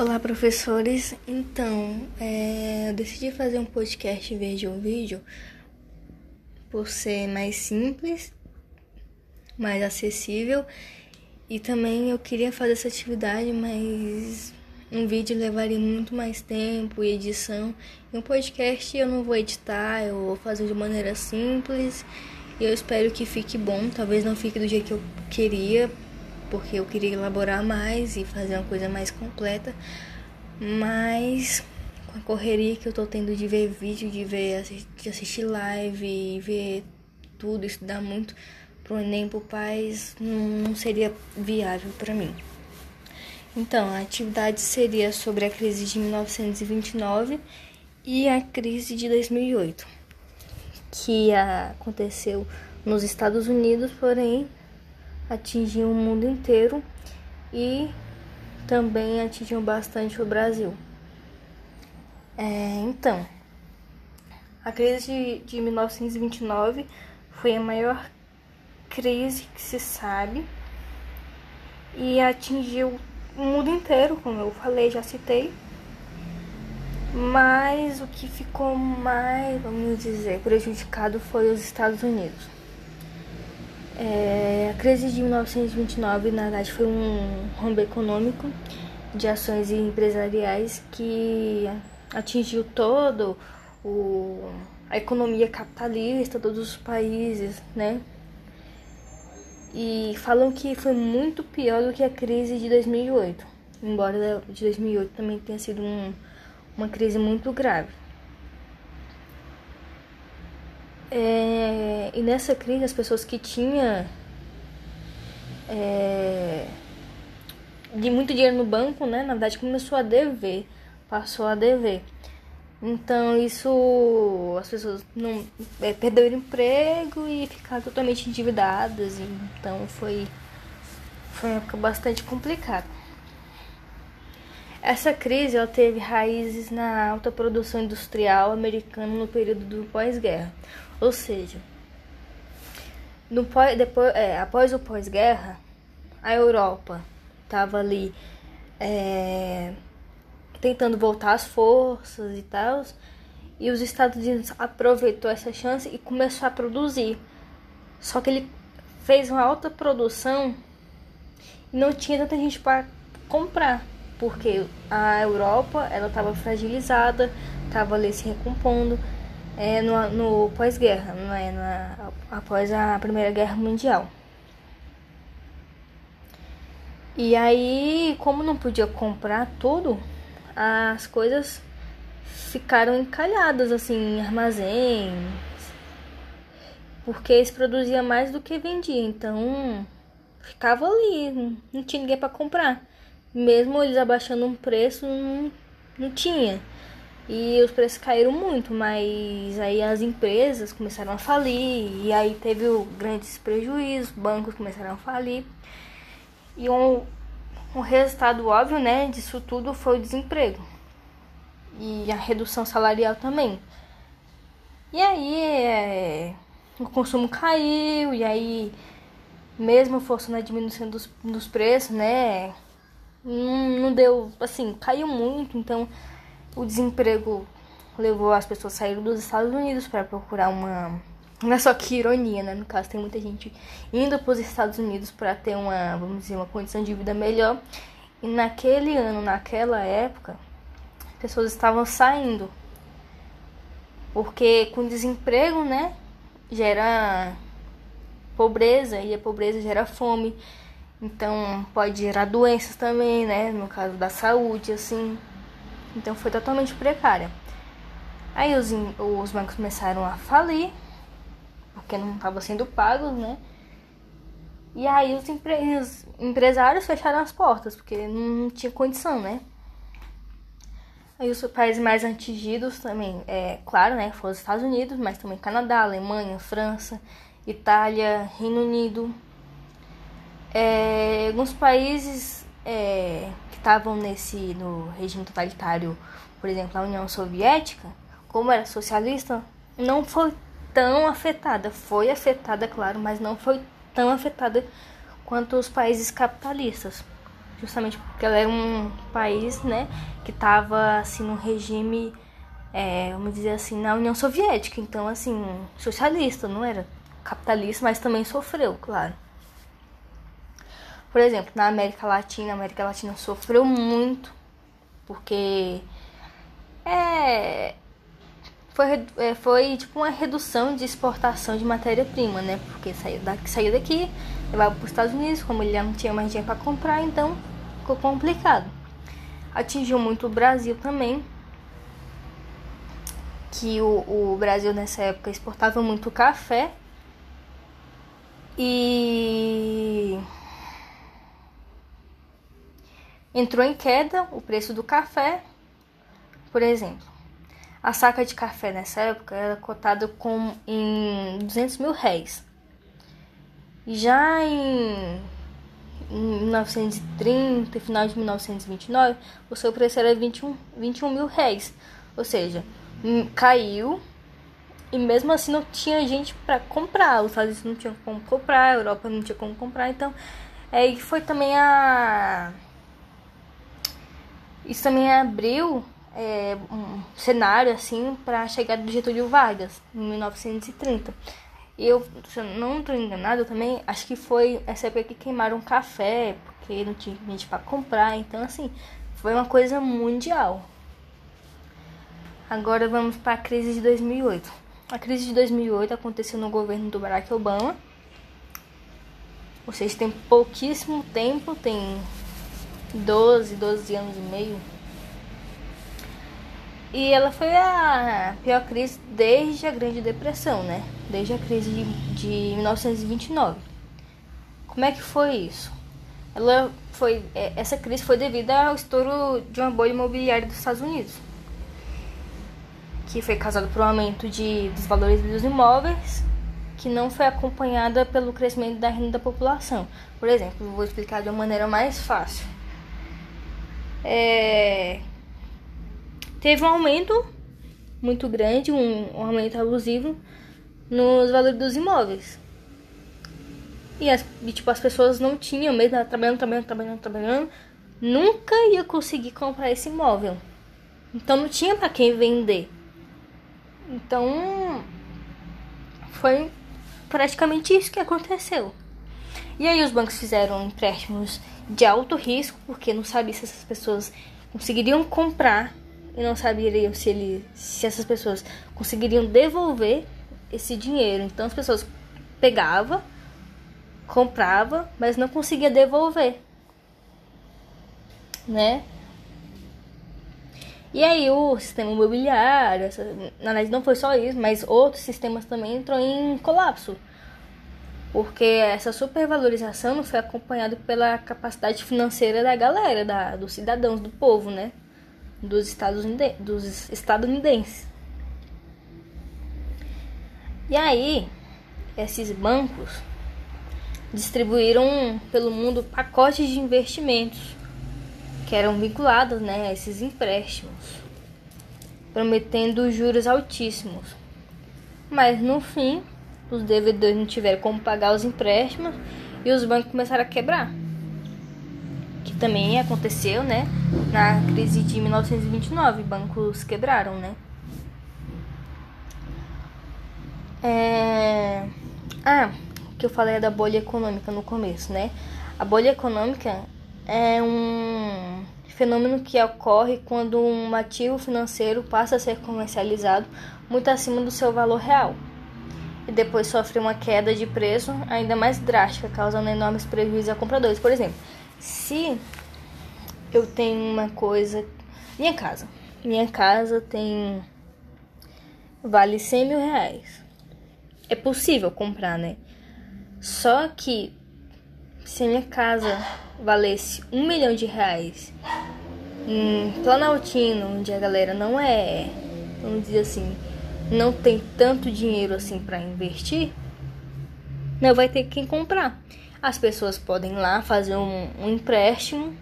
Olá, professores. Então, é, eu decidi fazer um podcast em vez de um vídeo por ser mais simples, mais acessível e também eu queria fazer essa atividade, mas um vídeo levaria muito mais tempo e edição. E um podcast eu não vou editar, eu vou fazer de maneira simples e eu espero que fique bom. Talvez não fique do jeito que eu queria, porque eu queria elaborar mais e fazer uma coisa mais completa, mas com a correria que eu tô tendo de ver vídeo, de ver de assistir live ver tudo, estudar muito pro Enem pro pais, não seria viável para mim. Então, a atividade seria sobre a crise de 1929 e a crise de 2008, que aconteceu nos Estados Unidos, porém atingiu o mundo inteiro e também atingiu bastante o Brasil. É, então, a crise de, de 1929 foi a maior crise que se sabe e atingiu o mundo inteiro, como eu falei, já citei. Mas o que ficou mais, vamos dizer, prejudicado foi os Estados Unidos. É, a crise de 1929, na verdade, foi um rombo econômico de ações empresariais que atingiu todo o, a economia capitalista, todos os países, né? E falam que foi muito pior do que a crise de 2008, embora de 2008 também tenha sido um, uma crise muito grave. É, e nessa crise, as pessoas que tinham é, de muito dinheiro no banco, né, na verdade começou a dever, passou a dever. Então isso as pessoas não é, perderam emprego e ficaram totalmente endividadas. Então foi foi uma época bastante complicada. Essa crise ela teve raízes na alta produção industrial americana no período do pós-guerra. Ou seja, no pós, depois, é, após o pós-guerra, a Europa estava ali é, tentando voltar as forças e tal, e os Estados Unidos aproveitou essa chance e começou a produzir. Só que ele fez uma alta produção e não tinha tanta gente para comprar, porque a Europa ela estava fragilizada, estava ali se recompondo é, no, no pós-guerra, é após a Primeira Guerra Mundial. E aí, como não podia comprar tudo, as coisas ficaram encalhadas assim em armazéns, porque eles produziam mais do que vendiam, então ficava ali, não tinha ninguém para comprar. Mesmo eles abaixando um preço, não, não tinha. E os preços caíram muito, mas aí as empresas começaram a falir, e aí teve grandes prejuízos, bancos começaram a falir. E um, um resultado óbvio né, disso tudo foi o desemprego. E a redução salarial também. E aí é, o consumo caiu, e aí mesmo forçando a diminuição dos, dos preços, né? Não, não deu, assim, caiu muito, então o desemprego levou as pessoas a sair dos Estados Unidos para procurar uma. Não é só que ironia, né? No caso, tem muita gente indo para os Estados Unidos para ter uma, vamos dizer, uma condição de vida melhor. E naquele ano, naquela época, pessoas estavam saindo. Porque com desemprego, né? Gera pobreza e a pobreza gera fome. Então pode gerar doenças também, né? No caso da saúde, assim. Então foi totalmente precária. Aí os, os bancos começaram a falir, porque não estavam sendo pagos, né? E aí os, empre os empresários fecharam as portas, porque não tinha condição, né? Aí os países mais atingidos também, é claro, né? Foram os Estados Unidos, mas também Canadá, Alemanha, França, Itália, Reino Unido. É, alguns países é, estavam nesse no regime totalitário, por exemplo, a União Soviética, como era socialista, não foi tão afetada. Foi afetada, claro, mas não foi tão afetada quanto os países capitalistas. justamente porque ela era um país, né, que estava assim no regime, é, vamos dizer assim, na União Soviética, então assim socialista, não era capitalista, mas também sofreu, claro. Por exemplo, na América Latina, a América Latina sofreu muito porque é, foi, é, foi tipo uma redução de exportação de matéria-prima, né? Porque saiu daqui, saiu daqui levava para os Estados Unidos, como ele já não tinha mais dinheiro para comprar, então ficou complicado. Atingiu muito o Brasil também, que o, o Brasil nessa época exportava muito café e entrou em queda o preço do café, por exemplo. A saca de café nessa época era cotada com em 200 mil réis. Já em 1930, final de 1929, o seu preço era 21, 21 mil réis. Ou seja, hum, caiu e mesmo assim não tinha gente para comprar. Os Estados Unidos não tinham como comprar, a Europa não tinha como comprar. Então, é, foi também a. Isso também abriu é, um cenário assim para a chegada do Getúlio Vargas em 1930. E eu, se eu não estou enganado, também acho que foi essa época que queimaram café, porque não tinha gente para comprar. Então, assim, foi uma coisa mundial. Agora vamos para a crise de 2008. A crise de 2008 aconteceu no governo do Barack Obama. Seja, tem pouquíssimo tempo, tem 12, 12 anos e meio e ela foi a pior crise desde a Grande Depressão, né? Desde a crise de, de 1929. Como é que foi isso? Ela foi, é, essa crise foi devido ao estouro de uma bolha imobiliária dos Estados Unidos, que foi causado por um aumento de, dos valores dos imóveis, que não foi acompanhada pelo crescimento da renda da população. Por exemplo, vou explicar de uma maneira mais fácil. É, teve um aumento muito grande, um, um aumento abusivo nos valores dos imóveis. E, as, e, tipo, as pessoas não tinham, mesmo trabalhando, trabalhando, trabalhando, trabalhando, nunca ia conseguir comprar esse imóvel. Então não tinha para quem vender. Então foi praticamente isso que aconteceu. E aí os bancos fizeram empréstimos de alto risco, porque não sabia se essas pessoas conseguiriam comprar e não saberiam se, ele, se essas pessoas conseguiriam devolver esse dinheiro. Então as pessoas pegavam, comprava, mas não conseguia devolver, né? E aí o sistema imobiliário, na verdade não foi só isso, mas outros sistemas também entrou em colapso. Porque essa supervalorização não foi acompanhada pela capacidade financeira da galera, da, dos cidadãos, do povo, né? dos, Estados dos estadunidenses. E aí, esses bancos distribuíram pelo mundo pacotes de investimentos que eram vinculados né, a esses empréstimos, prometendo juros altíssimos. Mas no fim, os devedores não tiveram como pagar os empréstimos e os bancos começaram a quebrar que também aconteceu, né, na crise de 1929, bancos quebraram, né. É... Ah, que eu falei da bolha econômica no começo, né? A bolha econômica é um fenômeno que ocorre quando um ativo financeiro passa a ser comercializado muito acima do seu valor real e depois sofre uma queda de preço ainda mais drástica, causando enormes prejuízos a compradores. Por exemplo, se eu tenho uma coisa. Minha casa. Minha casa tem. Vale 100 mil reais. É possível comprar, né? Só que se minha casa valesse um milhão de reais em Planaltino, onde a galera não é, vamos dizer assim, não tem tanto dinheiro assim para investir, não vai ter quem comprar. As pessoas podem ir lá fazer um, um empréstimo,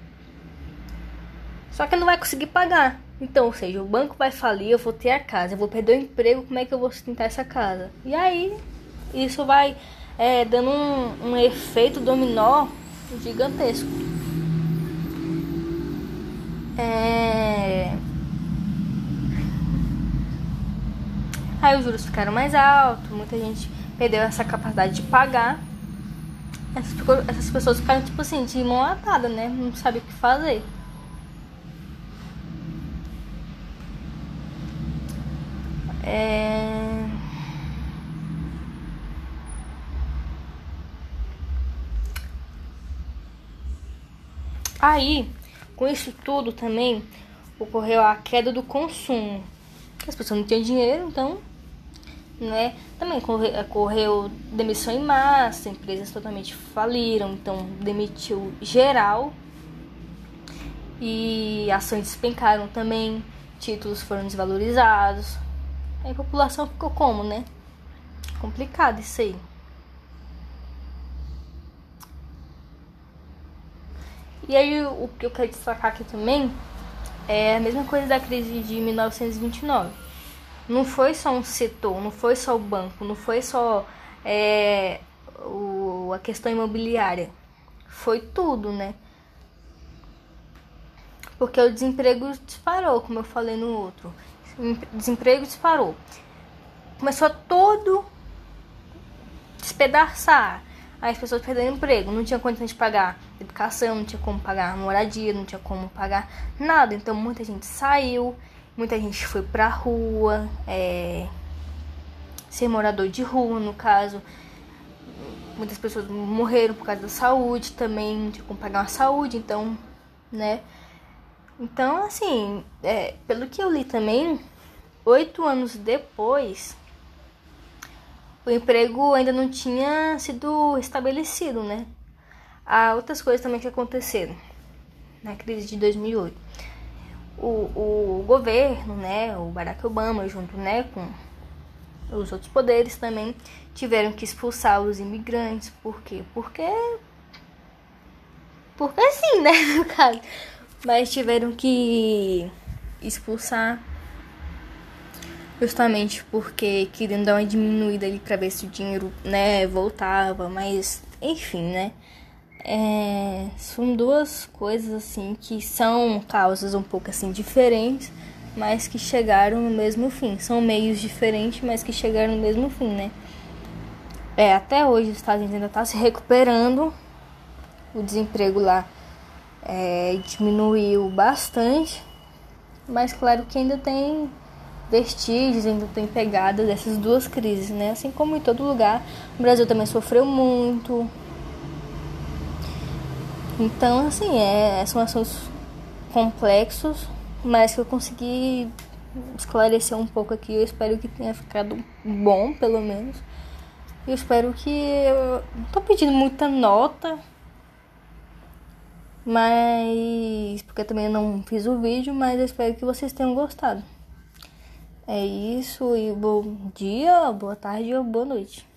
só que não vai conseguir pagar. Então, ou seja, o banco vai falir, eu vou ter a casa, eu vou perder o emprego, como é que eu vou sustentar essa casa? E aí, isso vai é, dando um, um efeito dominó gigantesco. É... Aí os juros ficaram mais altos, muita gente perdeu essa capacidade de pagar. Essas, essas pessoas ficaram, tipo assim, de mão atada, né? Não sabe o que fazer. É... Aí, com isso tudo também, ocorreu a queda do consumo. As pessoas não tinham dinheiro, então né? Também ocorreu demissão em massa, empresas totalmente faliram, então demitiu geral e ações despencaram também, títulos foram desvalorizados. Aí a população ficou como, né? Complicado isso aí. E aí o que eu quero destacar aqui também é a mesma coisa da crise de 1929 não foi só um setor, não foi só o banco, não foi só é, o, a questão imobiliária. Foi tudo, né? Porque o desemprego disparou, como eu falei no outro. Desemprego disparou. Começou a todo despedaçar. Aí as pessoas perderam emprego, não tinha condição de pagar educação, não tinha como pagar moradia, não tinha como pagar nada. Então muita gente saiu Muita gente foi pra rua, é, ser morador de rua, no caso. Muitas pessoas morreram por causa da saúde também, não tinha como pagar uma saúde, então, né? Então, assim, é, pelo que eu li também, oito anos depois, o emprego ainda não tinha sido estabelecido, né? Há outras coisas também que aconteceram na crise de 2008 o, o governo, né, o Barack Obama, junto né, com os outros poderes também, tiveram que expulsar os imigrantes. Por quê? Porque. Porque sim, né, no caso. Mas tiveram que expulsar justamente porque queriam dar uma diminuída ali para ver se o dinheiro, né, voltava, mas enfim, né? É, são duas coisas assim que são causas um pouco assim diferentes, mas que chegaram no mesmo fim. São meios diferentes, mas que chegaram no mesmo fim, né? É, até hoje os Estados Unidos ainda está se recuperando. O desemprego lá é, diminuiu bastante, mas claro que ainda tem vestígios, ainda tem pegadas dessas duas crises, né? Assim como em todo lugar, o Brasil também sofreu muito, então, assim, é, são assuntos complexos, mas que eu consegui esclarecer um pouco aqui. Eu espero que tenha ficado bom, pelo menos. Eu espero que. Eu não tô pedindo muita nota, mas. Porque eu também não fiz o vídeo, mas eu espero que vocês tenham gostado. É isso, e bom dia, boa tarde ou boa noite.